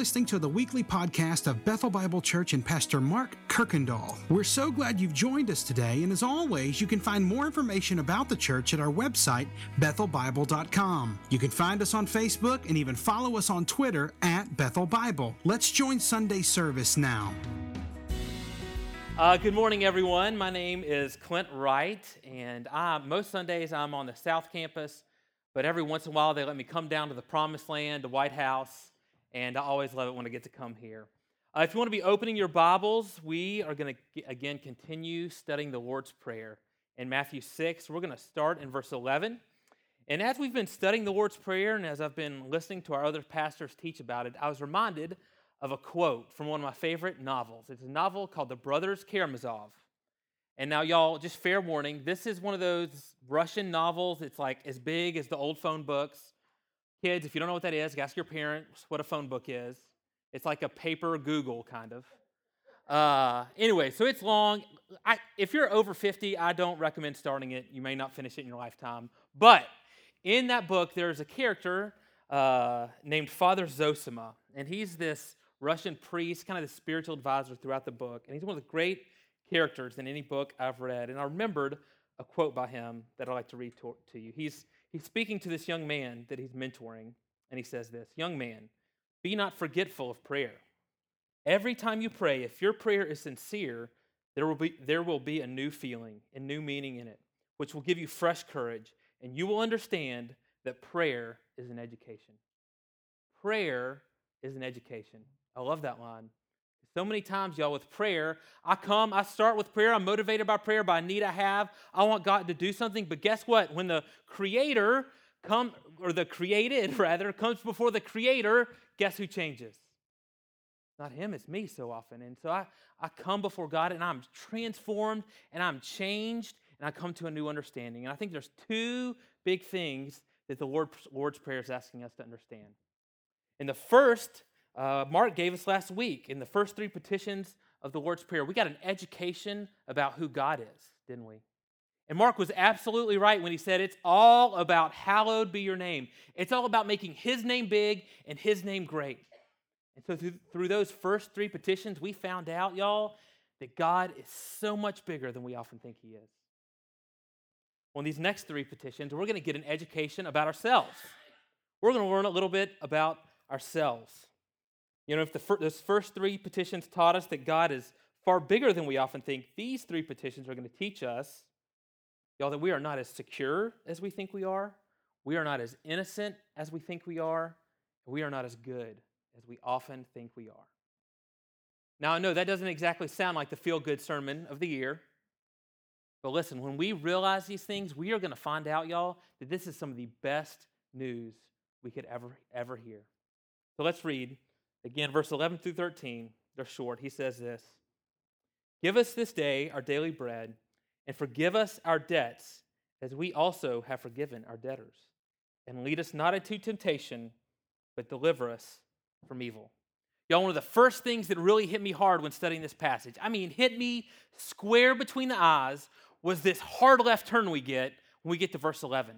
listening to the weekly podcast of Bethel Bible Church and Pastor Mark Kirkendall. We're so glad you've joined us today, and as always, you can find more information about the church at our website, bethelbible.com. You can find us on Facebook and even follow us on Twitter at Bethel Bible. Let's join Sunday service now. Uh, good morning, everyone. My name is Clint Wright, and I, most Sundays I'm on the South Campus, but every once in a while they let me come down to the Promised Land, the White House, and I always love it when I get to come here. Uh, if you want to be opening your Bibles, we are going to again continue studying the Lord's Prayer in Matthew 6. We're going to start in verse 11. And as we've been studying the Lord's Prayer and as I've been listening to our other pastors teach about it, I was reminded of a quote from one of my favorite novels. It's a novel called The Brothers Karamazov. And now, y'all, just fair warning this is one of those Russian novels. It's like as big as the old phone books. Kids, if you don't know what that is, ask your parents what a phone book is. It's like a paper Google, kind of. Uh, anyway, so it's long. I, if you're over 50, I don't recommend starting it. You may not finish it in your lifetime. But in that book, there's a character uh, named Father Zosima, and he's this Russian priest, kind of the spiritual advisor throughout the book. And he's one of the great characters in any book I've read. And I remembered a quote by him that I'd like to read to, to you. He's, he's speaking to this young man that he's mentoring, and he says this Young man, be not forgetful of prayer. Every time you pray, if your prayer is sincere, there will be, there will be a new feeling and new meaning in it, which will give you fresh courage, and you will understand that prayer is an education. Prayer is an education. I love that line. So many times, y'all, with prayer, I come, I start with prayer, I'm motivated by prayer, by a need I have. I want God to do something. But guess what? When the creator come, or the created rather, comes before the creator, guess who changes? Not him, it's me so often. And so I, I come before God and I'm transformed and I'm changed and I come to a new understanding. And I think there's two big things that the Lord, Lord's Prayer is asking us to understand. And the first uh, Mark gave us last week in the first three petitions of the Lord's Prayer. We got an education about who God is, didn't we? And Mark was absolutely right when he said it's all about hallowed be your name. It's all about making his name big and his name great. And so through, through those first three petitions, we found out, y'all, that God is so much bigger than we often think he is. On these next three petitions, we're going to get an education about ourselves. We're going to learn a little bit about ourselves. You know, if the fir- those first three petitions taught us that God is far bigger than we often think, these three petitions are going to teach us, y'all, that we are not as secure as we think we are, we are not as innocent as we think we are, we are not as good as we often think we are. Now, I know that doesn't exactly sound like the feel good sermon of the year, but listen, when we realize these things, we are going to find out, y'all, that this is some of the best news we could ever, ever hear. So let's read Again, verse 11 through 13, they're short. He says this Give us this day our daily bread, and forgive us our debts, as we also have forgiven our debtors. And lead us not into temptation, but deliver us from evil. Y'all, one of the first things that really hit me hard when studying this passage, I mean, hit me square between the eyes, was this hard left turn we get when we get to verse 11.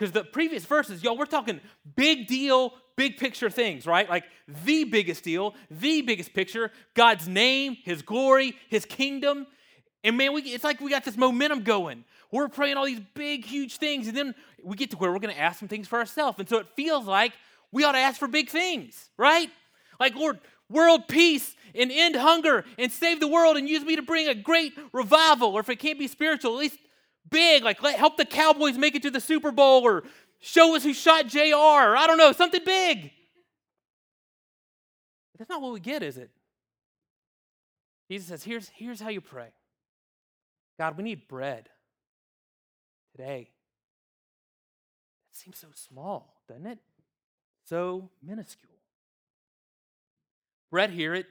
Because the previous verses, y'all, we're talking big deal, big picture things, right? Like the biggest deal, the biggest picture, God's name, His glory, His kingdom. And man, we, it's like we got this momentum going. We're praying all these big, huge things, and then we get to where we're going to ask some things for ourselves. And so it feels like we ought to ask for big things, right? Like, Lord, world peace and end hunger and save the world and use me to bring a great revival. Or if it can't be spiritual, at least big, like let, help the Cowboys make it to the Super Bowl or show us who shot JR. Or I don't know, something big. But that's not what we get, is it? Jesus says, here's, here's how you pray God, we need bread today. That seems so small, doesn't it? So minuscule. Bread here, it,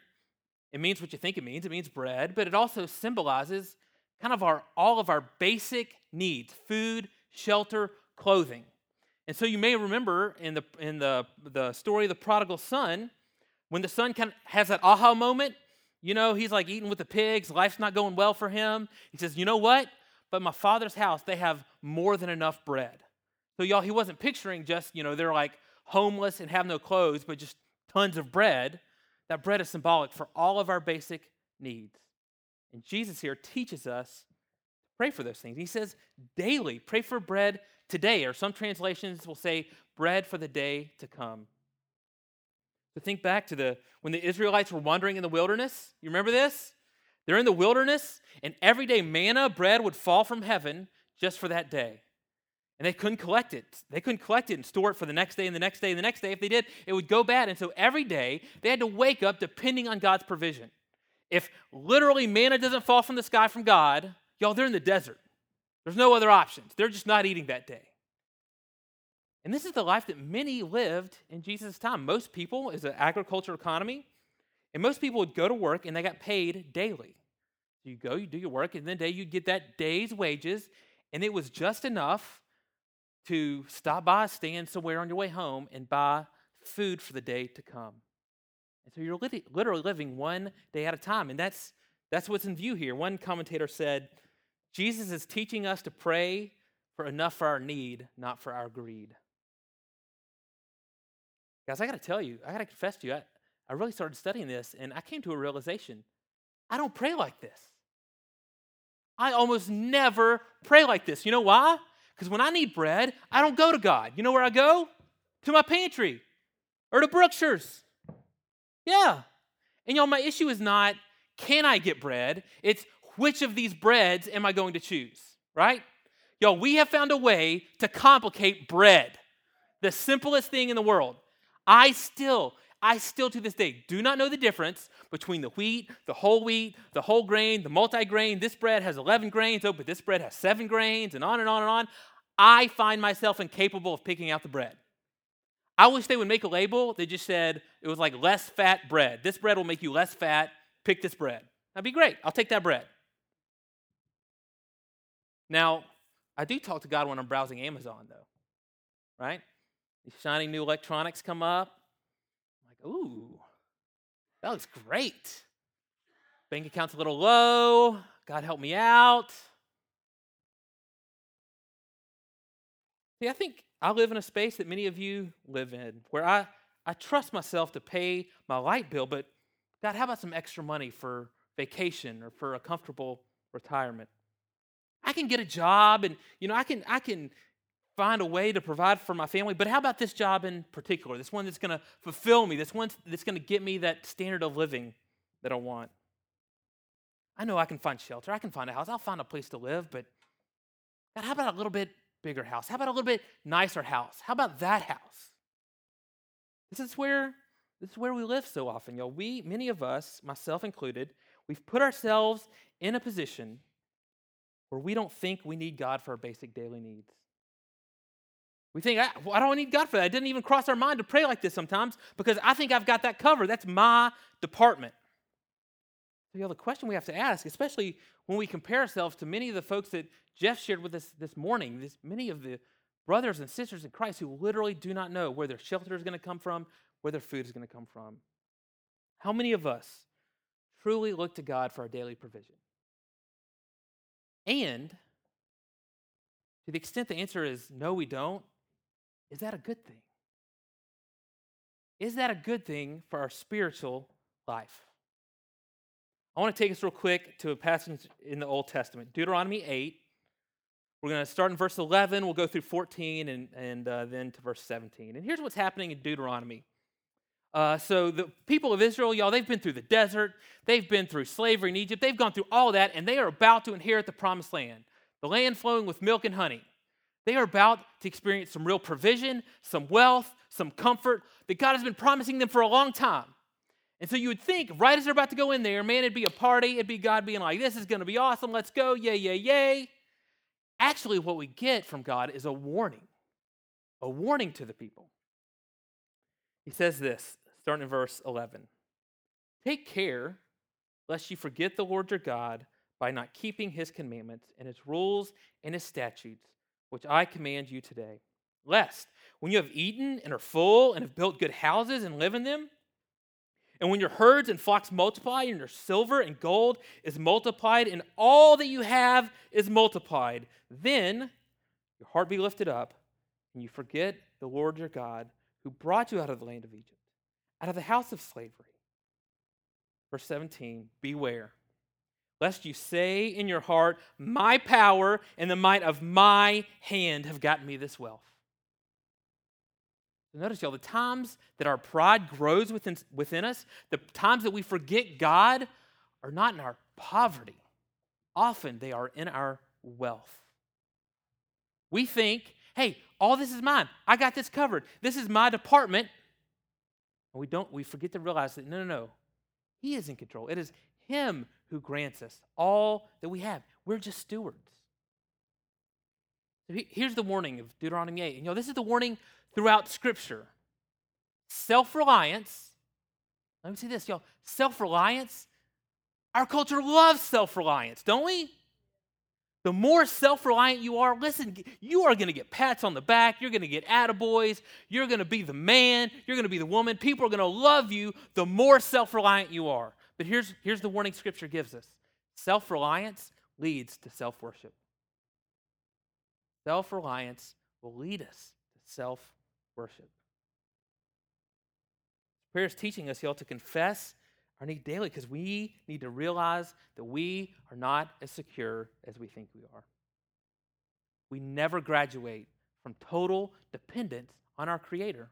it means what you think it means. It means bread, but it also symbolizes kind of our all of our basic needs food shelter clothing. And so you may remember in the in the the story of the prodigal son when the son kind of has that aha moment you know he's like eating with the pigs life's not going well for him. He says you know what? But my father's house they have more than enough bread. So y'all he wasn't picturing just you know they're like homeless and have no clothes but just tons of bread. That bread is symbolic for all of our basic needs. And Jesus here teaches us to pray for those things. He says daily, pray for bread today, or some translations will say bread for the day to come. So think back to the when the Israelites were wandering in the wilderness. You remember this? They're in the wilderness, and every day manna, bread would fall from heaven just for that day. And they couldn't collect it. They couldn't collect it and store it for the next day and the next day and the next day. If they did, it would go bad. And so every day they had to wake up depending on God's provision. If literally manna doesn't fall from the sky from God, y'all, they're in the desert. There's no other options. They're just not eating that day. And this is the life that many lived in Jesus' time. Most people is an agricultural economy, and most people would go to work and they got paid daily. You go, you do your work, and then day you get that day's wages, and it was just enough to stop by a stand somewhere on your way home and buy food for the day to come. And so you're literally living one day at a time, and that's that's what's in view here. One commentator said, Jesus is teaching us to pray for enough for our need, not for our greed. Guys, I got to tell you, I got to confess to you, I, I really started studying this and I came to a realization I don't pray like this. I almost never pray like this. You know why? Because when I need bread, I don't go to God. You know where I go? To my pantry or to Brookshire's. Yeah. And y'all, my issue is not can I get bread? It's which of these breads am I going to choose, right? Y'all, we have found a way to complicate bread, the simplest thing in the world. I still, I still to this day do not know the difference between the wheat, the whole wheat, the whole grain, the multi grain. This bread has 11 grains, oh, but this bread has seven grains, and on and on and on. I find myself incapable of picking out the bread. I wish they would make a label that just said it was like less fat bread. This bread will make you less fat. Pick this bread. That'd be great. I'll take that bread. Now, I do talk to God when I'm browsing Amazon, though, right? These shiny new electronics come up. I'm like, ooh, that looks great. Bank account's a little low. God help me out. See, I think I live in a space that many of you live in where I, I trust myself to pay my light bill, but God, how about some extra money for vacation or for a comfortable retirement? I can get a job and you know I can I can find a way to provide for my family. But how about this job in particular? This one that's going to fulfill me, this one that's going to get me that standard of living that I want. I know I can find shelter, I can find a house, I'll find a place to live, but God, how about a little bit bigger house? How about a little bit nicer house? How about that house? This is where this is where we live so often, y'all. We, many of us, myself included, we've put ourselves in a position where we don't think we need God for our basic daily needs. We think, I, well, I don't need God for that. It didn't even cross our mind to pray like this sometimes because I think I've got that covered. That's my department. So, you know, the question we have to ask, especially when we compare ourselves to many of the folks that Jeff shared with us this morning, this, many of the brothers and sisters in Christ who literally do not know where their shelter is going to come from, where their food is going to come from. How many of us truly look to God for our daily provision? And to the extent the answer is no, we don't, is that a good thing? Is that a good thing for our spiritual life? I want to take us real quick to a passage in the Old Testament, Deuteronomy 8. We're going to start in verse 11. We'll go through 14 and, and uh, then to verse 17. And here's what's happening in Deuteronomy. Uh, so the people of Israel, y'all, they've been through the desert, they've been through slavery in Egypt, they've gone through all that, and they are about to inherit the promised land, the land flowing with milk and honey. They are about to experience some real provision, some wealth, some comfort that God has been promising them for a long time. And so you would think, right as they're about to go in there, man, it'd be a party, it'd be God being like, this is going to be awesome, let's go, yay, yay, yay. Actually, what we get from God is a warning, a warning to the people. He says this, starting in verse 11 Take care lest you forget the Lord your God by not keeping his commandments and his rules and his statutes, which I command you today. Lest, when you have eaten and are full and have built good houses and live in them, and when your herds and flocks multiply, and your silver and gold is multiplied, and all that you have is multiplied, then your heart be lifted up, and you forget the Lord your God who brought you out of the land of Egypt, out of the house of slavery. Verse 17 Beware, lest you say in your heart, My power and the might of my hand have gotten me this wealth. Notice, y'all, the times that our pride grows within, within us, the times that we forget God, are not in our poverty. Often they are in our wealth. We think, hey, all this is mine. I got this covered. This is my department. And we don't, we forget to realize that no, no, no. He is in control. It is Him who grants us all that we have. We're just stewards. Here's the warning of Deuteronomy 8. And you know, this is the warning throughout Scripture. Self reliance. Let me say this, y'all. Self reliance. Our culture loves self reliance, don't we? The more self reliant you are, listen, you are going to get pats on the back. You're going to get attaboys. You're going to be the man. You're going to be the woman. People are going to love you the more self reliant you are. But here's, here's the warning scripture gives us self reliance leads to self worship. Self reliance will lead us to self worship. Prayer is teaching us, y'all, to confess our need daily because we need to realize that we are not as secure as we think we are. We never graduate from total dependence on our Creator.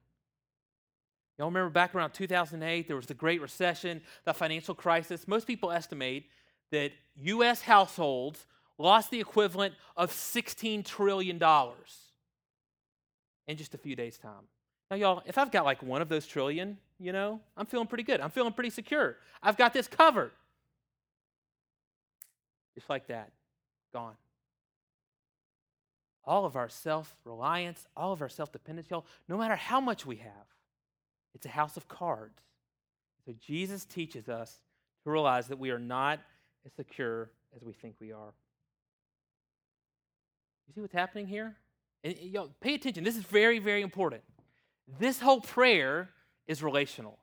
Y'all remember back around 2008, there was the Great Recession, the financial crisis. Most people estimate that U.S. households lost the equivalent of $16 trillion in just a few days' time. Now, y'all, if I've got like one of those trillion, you know, I'm feeling pretty good. I'm feeling pretty secure. I've got this covered. Just like that, gone. All of our self reliance, all of our self dependence, y'all, no matter how much we have, it's a house of cards. So Jesus teaches us to realize that we are not as secure as we think we are. You see what's happening here? And y'all, pay attention. This is very, very important. This whole prayer is relational.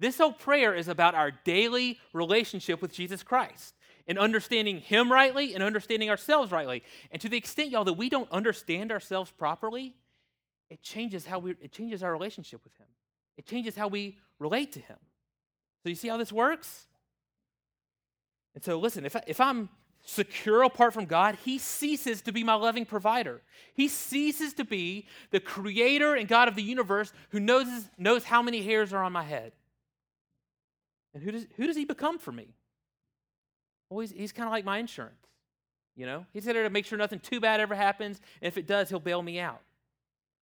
This whole prayer is about our daily relationship with Jesus Christ and understanding Him rightly and understanding ourselves rightly. And to the extent, y'all, that we don't understand ourselves properly, it changes how we it changes our relationship with Him. It changes how we relate to Him. So you see how this works? And so listen, if, I, if I'm secure apart from God, he ceases to be my loving provider. He ceases to be the creator and God of the universe who knows, knows how many hairs are on my head. And who does, who does he become for me? Well, he's, he's kind of like my insurance. You know, he's there to make sure nothing too bad ever happens. And if it does, he'll bail me out.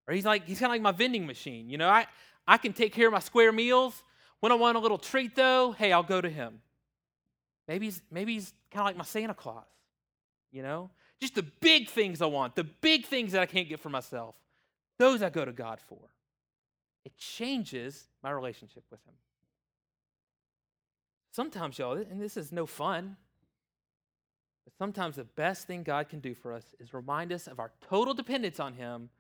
Or he's like, he's kind of like my vending machine. You know, I, I can take care of my square meals. When I want a little treat, though, hey, I'll go to him. Maybe he's, maybe he's kind of like my Santa Claus, you know? Just the big things I want, the big things that I can't get for myself, those I go to God for. It changes my relationship with Him. Sometimes, y'all, and this is no fun, but sometimes the best thing God can do for us is remind us of our total dependence on Him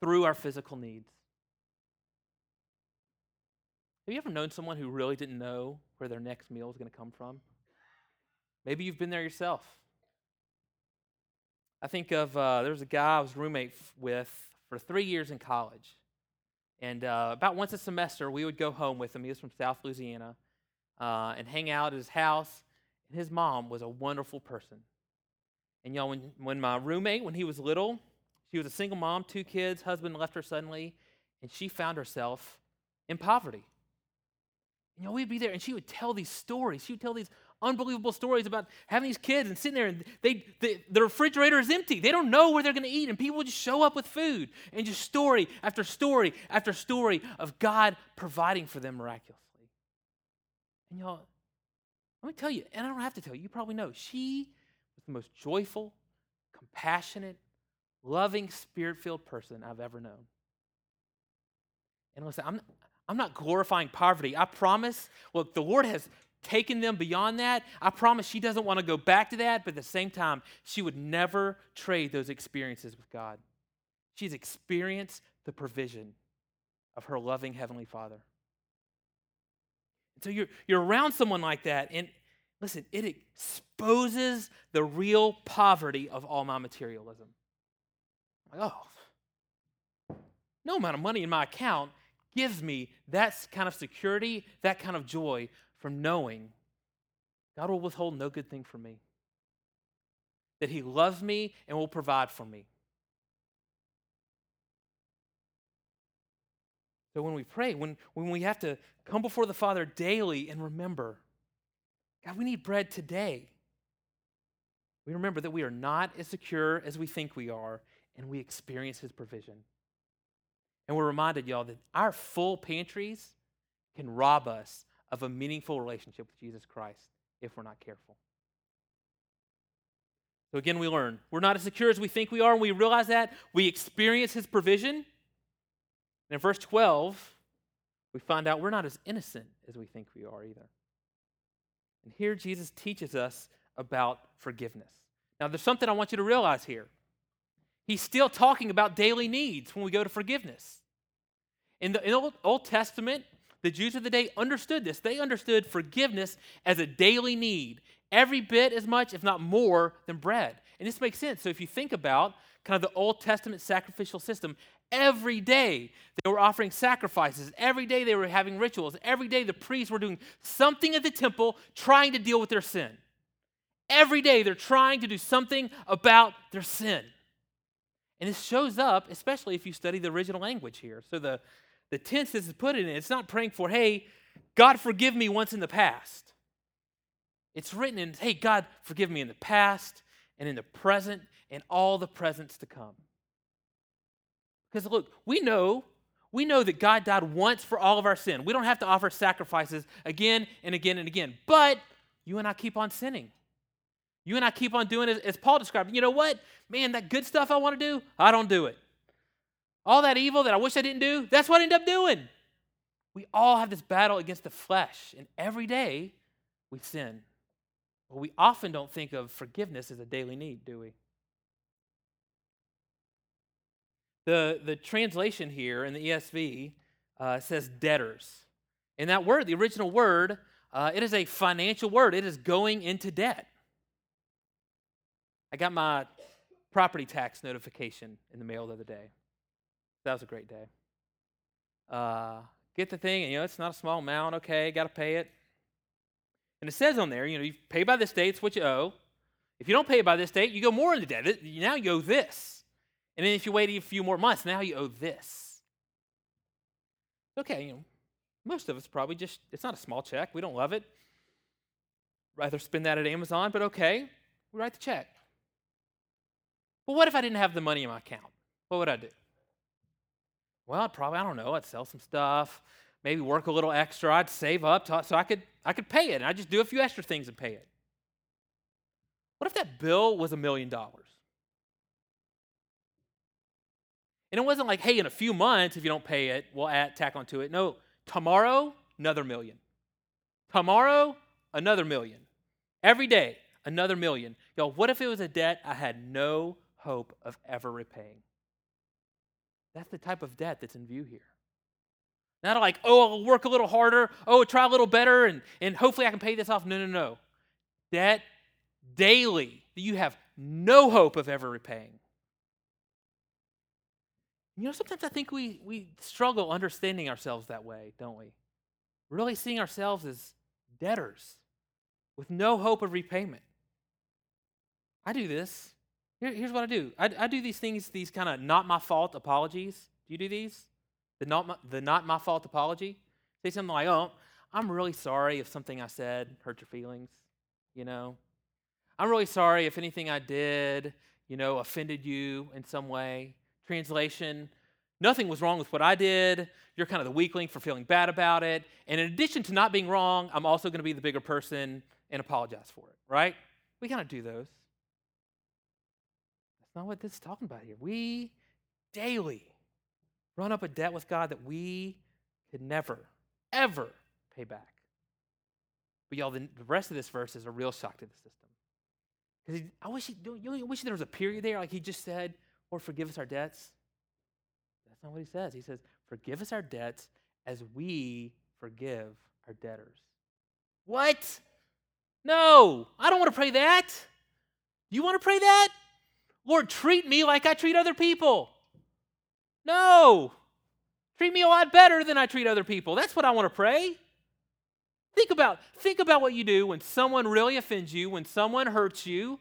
through our physical needs. Have you ever known someone who really didn't know where their next meal was going to come from? Maybe you've been there yourself. I think of uh, there was a guy I was roommate with for three years in college. And uh, about once a semester, we would go home with him. He was from South Louisiana uh, and hang out at his house. And his mom was a wonderful person. And y'all, when, when my roommate, when he was little, she was a single mom, two kids, husband left her suddenly, and she found herself in poverty. And y'all, we'd be there, and she would tell these stories. She would tell these unbelievable stories about having these kids and sitting there and they, they the refrigerator is empty. They don't know where they're going to eat, and people just show up with food and just story after story after story of God providing for them miraculously. And y'all, let me tell you, and I don't have to tell you, you probably know, she was the most joyful, compassionate, loving, spirit filled person I've ever known. And listen, I'm, I'm not glorifying poverty. I promise, look, the Lord has taken them beyond that. I promise she doesn't want to go back to that, but at the same time, she would never trade those experiences with God. She's experienced the provision of her loving Heavenly Father. So you're, you're around someone like that, and listen, it exposes the real poverty of all my materialism. Like, oh, no amount of money in my account gives me that kind of security, that kind of joy from knowing God will withhold no good thing from me, that He loves me and will provide for me. So when we pray, when, when we have to come before the Father daily and remember, God, we need bread today. We remember that we are not as secure as we think we are, and we experience His provision. And we're reminded, y'all, that our full pantries can rob us of a meaningful relationship with Jesus Christ if we're not careful. So again, we learn we're not as secure as we think we are, and we realize that. We experience His provision. And in verse 12, we find out we're not as innocent as we think we are either. And here Jesus teaches us about forgiveness. Now, there's something I want you to realize here. He's still talking about daily needs when we go to forgiveness. In the, in the Old, Old Testament, the Jews of the day understood this. They understood forgiveness as a daily need, every bit as much, if not more, than bread. And this makes sense. So if you think about kind of the Old Testament sacrificial system, every day they were offering sacrifices. Every day they were having rituals. Every day the priests were doing something at the temple trying to deal with their sin. Every day they're trying to do something about their sin. And this shows up, especially if you study the original language here. So the, the tense this is put in, it's not praying for, hey, God forgive me once in the past. It's written in, hey, God forgive me in the past and in the present and all the presents to come. Because look, we know, we know that God died once for all of our sin. We don't have to offer sacrifices again and again and again. But you and I keep on sinning. You and I keep on doing it as Paul described. You know what? Man, that good stuff I want to do, I don't do it. All that evil that I wish I didn't do, that's what I end up doing. We all have this battle against the flesh, and every day we sin. But we often don't think of forgiveness as a daily need, do we? The, the translation here in the ESV uh, says debtors. And that word, the original word, uh, it is a financial word. It is going into debt. I got my property tax notification in the mail the other day. That was a great day. Uh, get the thing, and you know, it's not a small amount. Okay, got to pay it. And it says on there, you know, you pay by this date, it's what you owe. If you don't pay by this date, you go more into debt. Now you owe this. And then if you wait a few more months, now you owe this. Okay, you know, most of us probably just, it's not a small check. We don't love it. Rather spend that at Amazon, but okay, we write the check. But what if I didn't have the money in my account? What would I do? Well, I'd probably, I don't know, I'd sell some stuff, maybe work a little extra. I'd save up to, so I could, I could pay it. And I'd just do a few extra things and pay it. What if that bill was a million dollars? And it wasn't like, hey, in a few months, if you don't pay it, we'll add, tack onto it. No, tomorrow, another million. Tomorrow, another million. Every day, another million. Y'all, what if it was a debt I had no hope of ever repaying? That's the type of debt that's in view here. Not like, oh, I'll work a little harder, oh, try a little better, and, and hopefully I can pay this off. No, no, no. Debt daily that you have no hope of ever repaying. You know, sometimes I think we, we struggle understanding ourselves that way, don't we? Really seeing ourselves as debtors with no hope of repayment. I do this. Here, here's what I do I, I do these things, these kind of not my fault apologies. Do you do these? The not, my, the not my fault apology? Say something like, oh, I'm really sorry if something I said hurt your feelings, you know? I'm really sorry if anything I did, you know, offended you in some way. Translation, nothing was wrong with what I did. You're kind of the weakling for feeling bad about it. And in addition to not being wrong, I'm also going to be the bigger person and apologize for it, right? We kind of do those. That's not what this is talking about here. We daily run up a debt with God that we could never, ever pay back. But y'all, the rest of this verse is a real shock to the system. Because I wish he, you wish there was a period there, like he just said, or forgive us our debts. That's not what he says. He says, forgive us our debts as we forgive our debtors. What? No, I don't want to pray that. You want to pray that? Lord, treat me like I treat other people. No. Treat me a lot better than I treat other people. That's what I want to pray. Think about think about what you do when someone really offends you, when someone hurts you.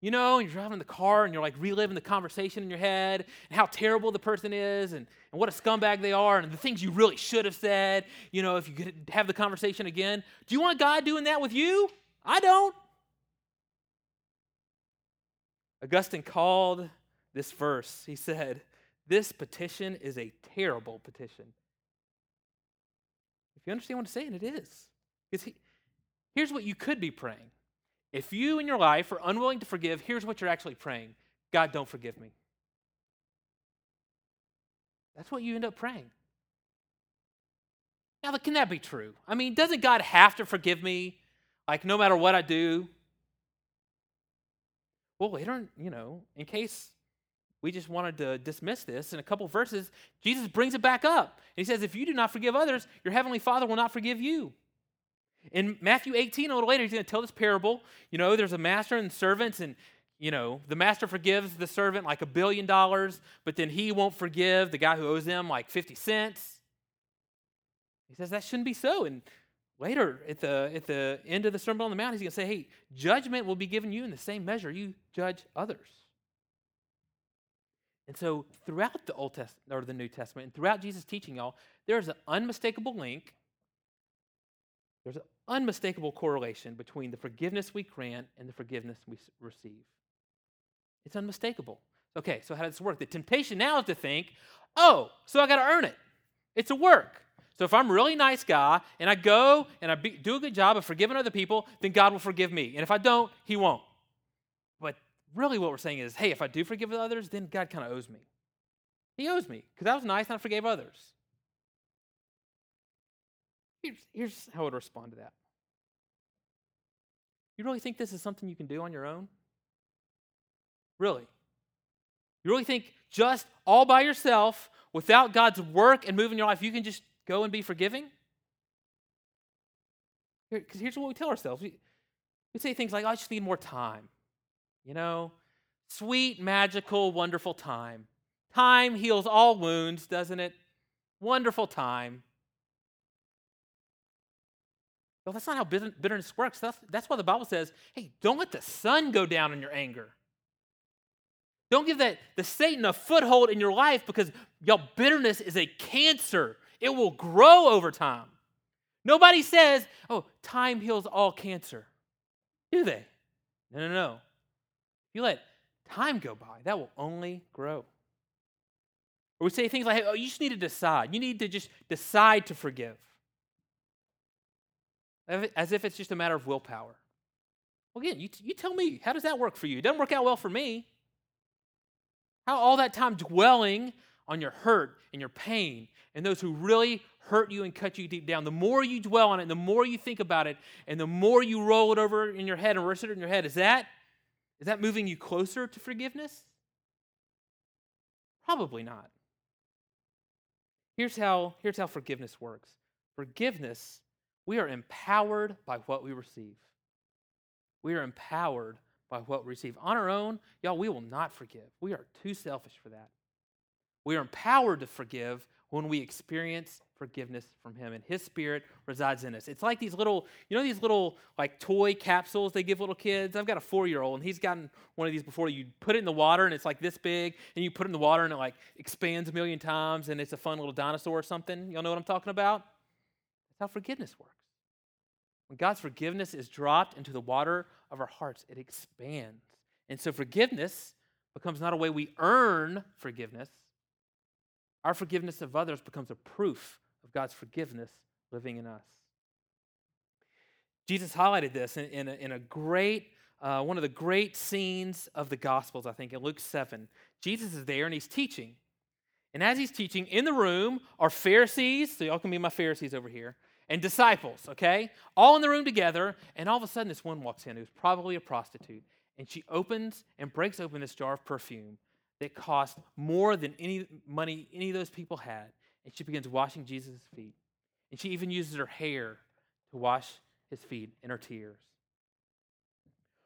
You know, and you're driving the car and you're like reliving the conversation in your head and how terrible the person is and, and what a scumbag they are and the things you really should have said, you know, if you could have the conversation again. Do you want God doing that with you? I don't. Augustine called this verse, he said, This petition is a terrible petition. If you understand what I'm saying, it is. Because he, here's what you could be praying. If you in your life are unwilling to forgive, here's what you're actually praying God, don't forgive me. That's what you end up praying. Now, can that be true? I mean, doesn't God have to forgive me, like, no matter what I do? Well, later, you know, in case we just wanted to dismiss this, in a couple verses, Jesus brings it back up. he says, If you do not forgive others, your heavenly Father will not forgive you. In Matthew 18, a little later, he's going to tell this parable. You know, there's a master and servants, and, you know, the master forgives the servant like a billion dollars, but then he won't forgive the guy who owes him like 50 cents. He says that shouldn't be so. And later, at the, at the end of the Sermon on the Mount, he's going to say, hey, judgment will be given you in the same measure you judge others. And so, throughout the Old Testament or the New Testament, and throughout Jesus' teaching, y'all, there's an unmistakable link there's an unmistakable correlation between the forgiveness we grant and the forgiveness we receive. It's unmistakable. Okay, so how does this work? The temptation now is to think, oh, so I got to earn it. It's a work. So if I'm a really nice guy and I go and I be, do a good job of forgiving other people, then God will forgive me. And if I don't, He won't. But really, what we're saying is, hey, if I do forgive others, then God kind of owes me. He owes me because I was nice and I forgave others. Here's, here's how I would respond to that. You really think this is something you can do on your own? Really? You really think just all by yourself, without God's work and moving your life, you can just go and be forgiving? Because here's what we tell ourselves we, we say things like, oh, I just need more time. You know, sweet, magical, wonderful time. Time heals all wounds, doesn't it? Wonderful time. Well, that's not how bitterness works. That's, that's why the Bible says, hey, don't let the sun go down in your anger. Don't give that the Satan a foothold in your life because y'all bitterness is a cancer. It will grow over time. Nobody says, "Oh, time heals all cancer." Do they? No, no, no. You let time go by, that will only grow. Or we say things like, "Oh, you just need to decide. You need to just decide to forgive." as if it's just a matter of willpower. Well, again, you, you tell me, how does that work for you? It doesn't work out well for me. How all that time dwelling on your hurt and your pain and those who really hurt you and cut you deep down, the more you dwell on it, the more you think about it, and the more you roll it over in your head and rest it in your head, is that, is that moving you closer to forgiveness? Probably not. Here's how, here's how forgiveness works forgiveness we are empowered by what we receive. We are empowered by what we receive. On our own, y'all, we will not forgive. We are too selfish for that. We are empowered to forgive when we experience forgiveness from him and his spirit resides in us. It's like these little you know these little like toy capsules they give little kids? I've got a four year old and he's gotten one of these before. You put it in the water and it's like this big and you put it in the water and it like expands a million times and it's a fun little dinosaur or something. Y'all know what i'm talking about? That's how forgiveness works. When God's forgiveness is dropped into the water of our hearts, it expands. And so forgiveness becomes not a way we earn forgiveness. Our forgiveness of others becomes a proof of God's forgiveness living in us. Jesus highlighted this in, in, a, in a, great, uh, one of the great scenes of the Gospels, I think, in Luke 7. Jesus is there and he's teaching. And as he's teaching, in the room are Pharisees, so y'all can be my Pharisees over here, and disciples, okay? All in the room together, and all of a sudden this one walks in who's probably a prostitute, and she opens and breaks open this jar of perfume that cost more than any money any of those people had, and she begins washing Jesus' feet. And she even uses her hair to wash his feet in her tears.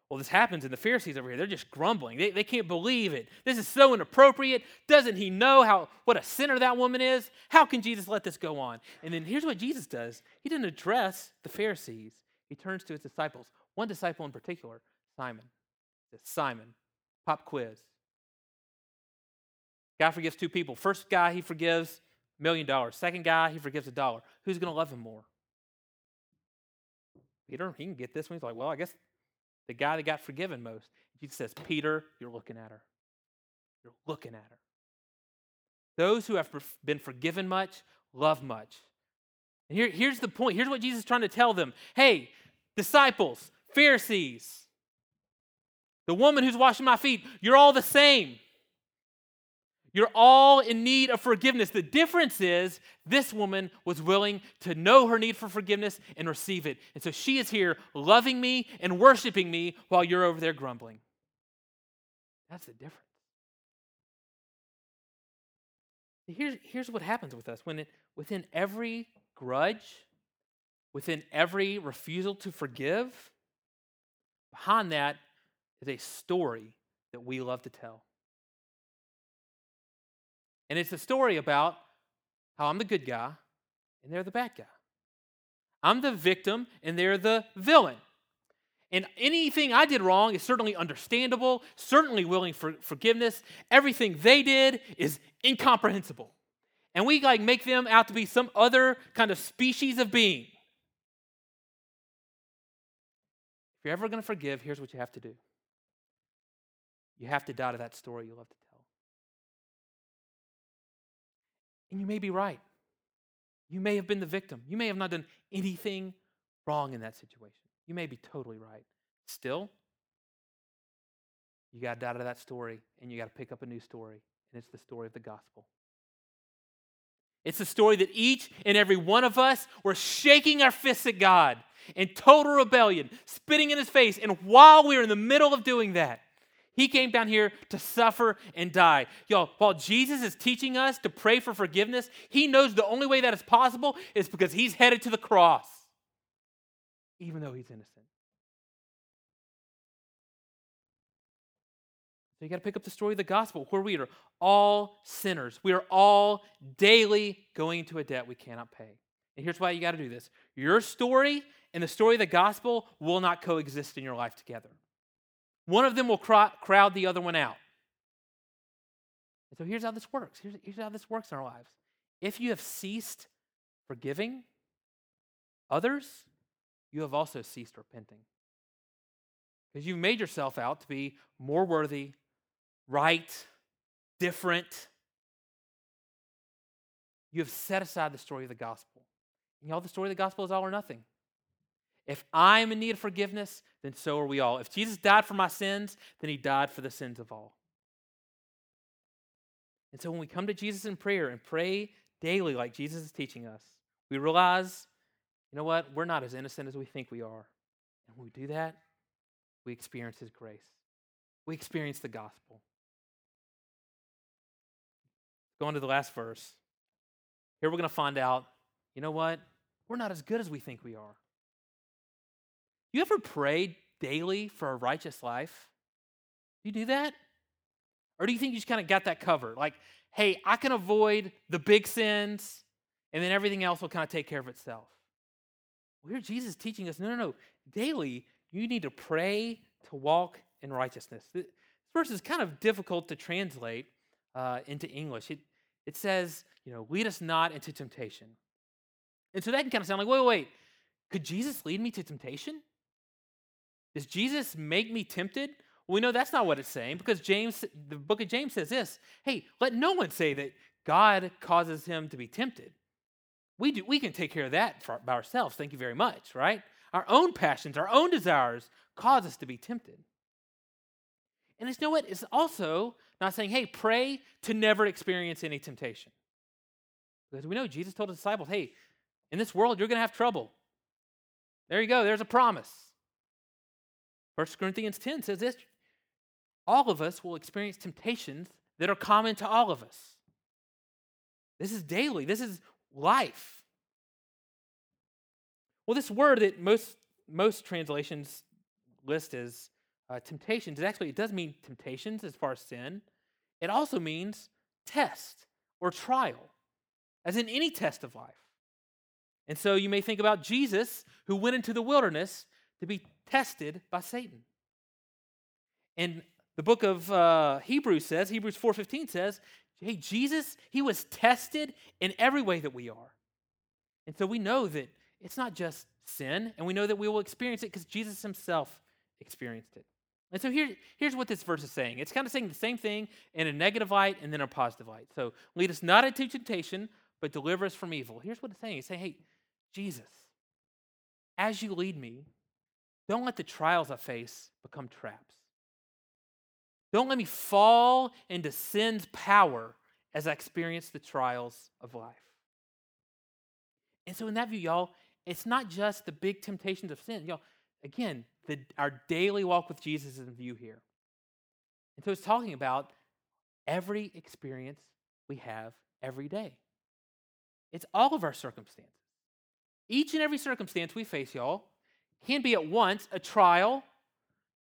Well, this happens in the Pharisees over here. They're just grumbling. They, they can't believe it. This is so inappropriate. Doesn't he know how what a sinner that woman is? How can Jesus let this go on? And then here's what Jesus does. He didn't address the Pharisees. He turns to his disciples. One disciple in particular, Simon. Simon, pop quiz. God forgives two people. First guy he forgives a million dollars. Second guy he forgives a dollar. Who's going to love him more? Peter, he can get this one. He's like, well, I guess the guy that got forgiven most. Jesus says, Peter, you're looking at her. You're looking at her. Those who have been forgiven much love much. And here, here's the point. Here's what Jesus is trying to tell them. Hey, disciples, Pharisees, the woman who's washing my feet, you're all the same. You're all in need of forgiveness. The difference is this woman was willing to know her need for forgiveness and receive it. And so she is here loving me and worshiping me while you're over there grumbling. That's the difference. Here's, here's what happens with us when it, within every grudge, within every refusal to forgive, behind that is a story that we love to tell. And it's a story about how I'm the good guy and they're the bad guy. I'm the victim and they're the villain. And anything I did wrong is certainly understandable, certainly willing for forgiveness. Everything they did is incomprehensible. And we like make them out to be some other kind of species of being. If you're ever going to forgive, here's what you have to do. You have to die to that story you love to And you may be right. You may have been the victim. You may have not done anything wrong in that situation. You may be totally right. Still, you got to out of that story and you got to pick up a new story, and it's the story of the gospel. It's the story that each and every one of us were shaking our fists at God in total rebellion, spitting in his face. And while we were in the middle of doing that, he came down here to suffer and die. Y'all, while Jesus is teaching us to pray for forgiveness, he knows the only way that is possible is because he's headed to the cross, even though he's innocent. So you got to pick up the story of the gospel where we are all sinners. We are all daily going into a debt we cannot pay. And here's why you got to do this your story and the story of the gospel will not coexist in your life together. One of them will crowd the other one out. And so here's how this works. Here's, here's how this works in our lives. If you have ceased forgiving others, you have also ceased repenting. Because you've made yourself out to be more worthy, right, different. You have set aside the story of the gospel. And y'all, the story of the gospel is all or nothing. If I'm in need of forgiveness, then so are we all. If Jesus died for my sins, then he died for the sins of all. And so when we come to Jesus in prayer and pray daily like Jesus is teaching us, we realize, you know what? We're not as innocent as we think we are. And when we do that, we experience his grace. We experience the gospel. Going to the last verse. Here we're going to find out, you know what? We're not as good as we think we are. You ever pray daily for a righteous life? Do you do that? Or do you think you just kind of got that covered? Like, hey, I can avoid the big sins, and then everything else will kind of take care of itself. Well, here Jesus teaching us no, no, no. Daily, you need to pray to walk in righteousness. This verse is kind of difficult to translate uh, into English. It, it says, you know, lead us not into temptation. And so that can kind of sound like, wait, wait, wait. Could Jesus lead me to temptation? Does Jesus make me tempted? We know that's not what it's saying because James, the book of James says this hey, let no one say that God causes him to be tempted. We, do, we can take care of that for, by ourselves. Thank you very much, right? Our own passions, our own desires cause us to be tempted. And it's, you know what? It's also not saying, hey, pray to never experience any temptation. Because we know Jesus told his disciples, hey, in this world, you're going to have trouble. There you go. There's a promise. 1 Corinthians 10 says this all of us will experience temptations that are common to all of us. This is daily, this is life. Well, this word that most, most translations list as uh, temptations, it actually it does mean temptations as far as sin. It also means test or trial, as in any test of life. And so you may think about Jesus who went into the wilderness to be tested by Satan. And the book of uh, Hebrews says, Hebrews 4:15 says, hey, Jesus, he was tested in every way that we are. And so we know that it's not just sin, and we know that we will experience it because Jesus himself experienced it. And so here, here's what this verse is saying. It's kind of saying the same thing in a negative light and then a positive light. So lead us not into temptation, but deliver us from evil. Here's what it's saying. It's saying, hey, Jesus, as you lead me, don't let the trials I face become traps. Don't let me fall into sin's power as I experience the trials of life. And so, in that view, y'all, it's not just the big temptations of sin. Y'all, again, the, our daily walk with Jesus is in view here. And so, it's talking about every experience we have every day. It's all of our circumstances. Each and every circumstance we face, y'all, can be at once a trial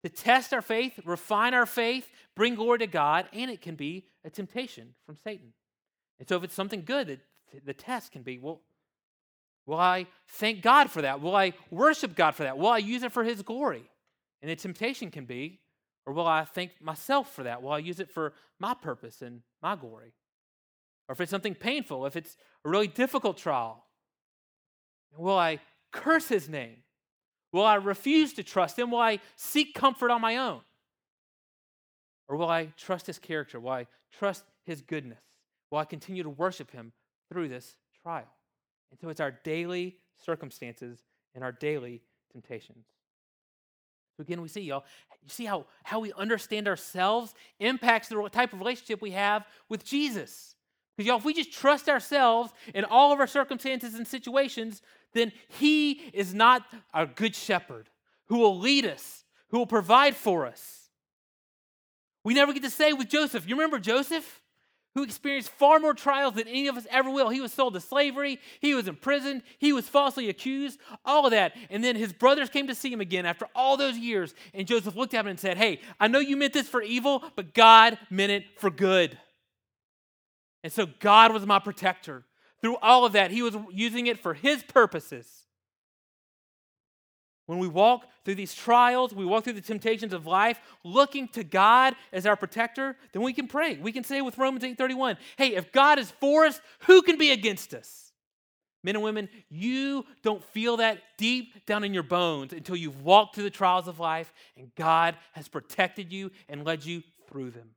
to test our faith, refine our faith, bring glory to God, and it can be a temptation from Satan. And so, if it's something good, the test can be well, will I thank God for that? Will I worship God for that? Will I use it for His glory? And the temptation can be, or will I thank myself for that? Will I use it for my purpose and my glory? Or if it's something painful, if it's a really difficult trial, will I curse His name? Will I refuse to trust Him? Will I seek comfort on my own? Or will I trust His character? Will I trust His goodness? Will I continue to worship Him through this trial? And so it's our daily circumstances and our daily temptations. So again, we see, y'all, you see how, how we understand ourselves impacts the type of relationship we have with Jesus. Because, y'all, if we just trust ourselves in all of our circumstances and situations, then He is not our good shepherd who will lead us, who will provide for us. We never get to say with Joseph, you remember Joseph? Who experienced far more trials than any of us ever will. He was sold to slavery, he was imprisoned, he was falsely accused, all of that. And then his brothers came to see him again after all those years. And Joseph looked at him and said, Hey, I know you meant this for evil, but God meant it for good. And so God was my protector. Through all of that, he was using it for his purposes. When we walk through these trials, we walk through the temptations of life, looking to God as our protector, then we can pray. We can say with Romans 8:31, "Hey, if God is for us, who can be against us?" Men and women, you don't feel that deep down in your bones until you've walked through the trials of life and God has protected you and led you through them.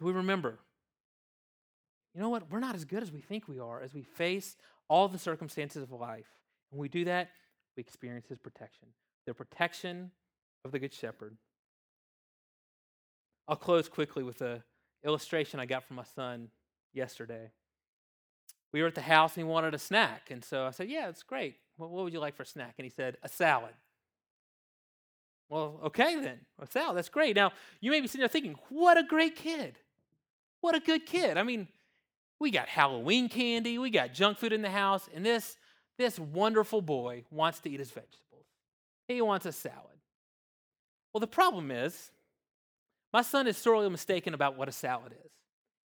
So we remember you know what? We're not as good as we think we are as we face all the circumstances of life. When we do that, we experience his protection, the protection of the Good Shepherd. I'll close quickly with an illustration I got from my son yesterday. We were at the house and he wanted a snack. And so I said, Yeah, it's great. What would you like for a snack? And he said, A salad. Well, okay then. A salad, that's great. Now, you may be sitting there thinking, What a great kid. What a good kid. I mean, we got Halloween candy, we got junk food in the house, and this, this wonderful boy wants to eat his vegetables. He wants a salad. Well, the problem is, my son is sorely mistaken about what a salad is.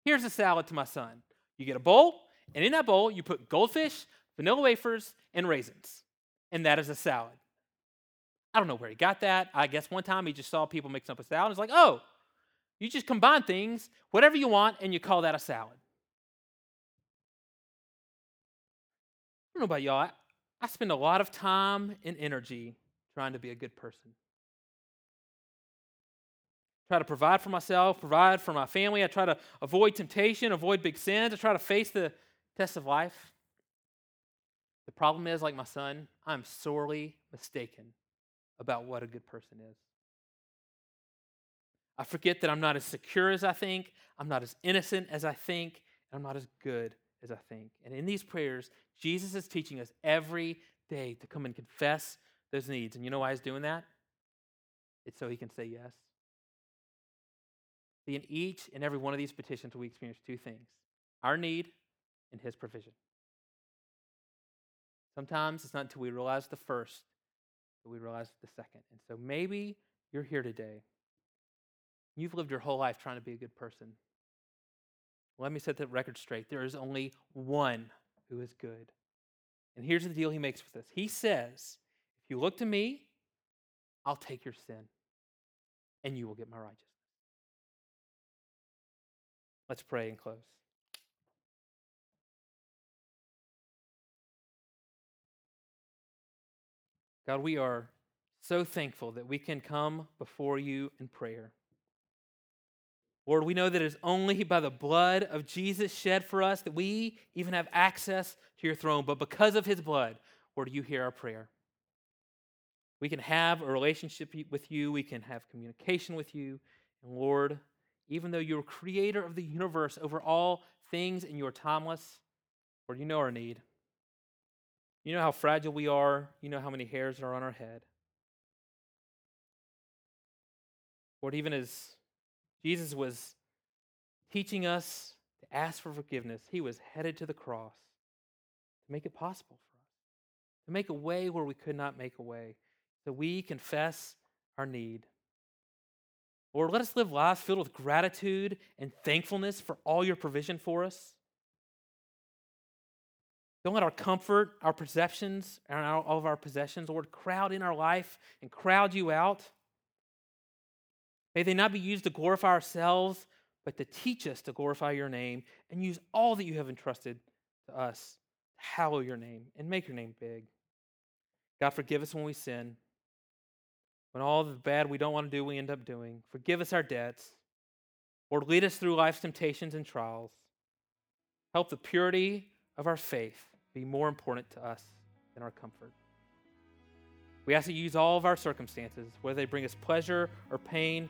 Here's a salad to my son you get a bowl, and in that bowl, you put goldfish, vanilla wafers, and raisins. And that is a salad. I don't know where he got that. I guess one time he just saw people mixing up a salad. And he's like, oh, you just combine things, whatever you want, and you call that a salad. I don't know about y'all. I, I spend a lot of time and energy trying to be a good person. Try to provide for myself, provide for my family. I try to avoid temptation, avoid big sins. I try to face the test of life. The problem is, like my son, I'm sorely mistaken about what a good person is. I forget that I'm not as secure as I think, I'm not as innocent as I think, and I'm not as good as I think. And in these prayers, Jesus is teaching us every day to come and confess those needs. And you know why he's doing that? It's so he can say yes. See, in each and every one of these petitions, we experience two things our need and his provision. Sometimes it's not until we realize the first that we realize the second. And so maybe you're here today. You've lived your whole life trying to be a good person. Let me set the record straight. There is only one who is good. And here's the deal he makes with us He says, If you look to me, I'll take your sin, and you will get my righteousness. Let's pray and close. God, we are so thankful that we can come before you in prayer. Lord, we know that it is only by the blood of Jesus shed for us that we even have access to your throne. But because of his blood, Lord, you hear our prayer. We can have a relationship with you, we can have communication with you. And Lord, even though you're creator of the universe over all things and you're timeless, Lord, you know our need. You know how fragile we are. You know how many hairs are on our head. Lord, even as Jesus was teaching us to ask for forgiveness, he was headed to the cross to make it possible for us, to make a way where we could not make a way, so we confess our need. Lord, let us live lives filled with gratitude and thankfulness for all your provision for us. Don't let our comfort, our perceptions, and all of our possessions, Lord, crowd in our life and crowd you out. May they not be used to glorify ourselves, but to teach us to glorify your name and use all that you have entrusted to us to hallow your name and make your name big. God, forgive us when we sin. When all the bad we don't want to do, we end up doing. Forgive us our debts. Lord, lead us through life's temptations and trials. Help the purity of our faith be more important to us than our comfort. We ask that you use all of our circumstances, whether they bring us pleasure or pain,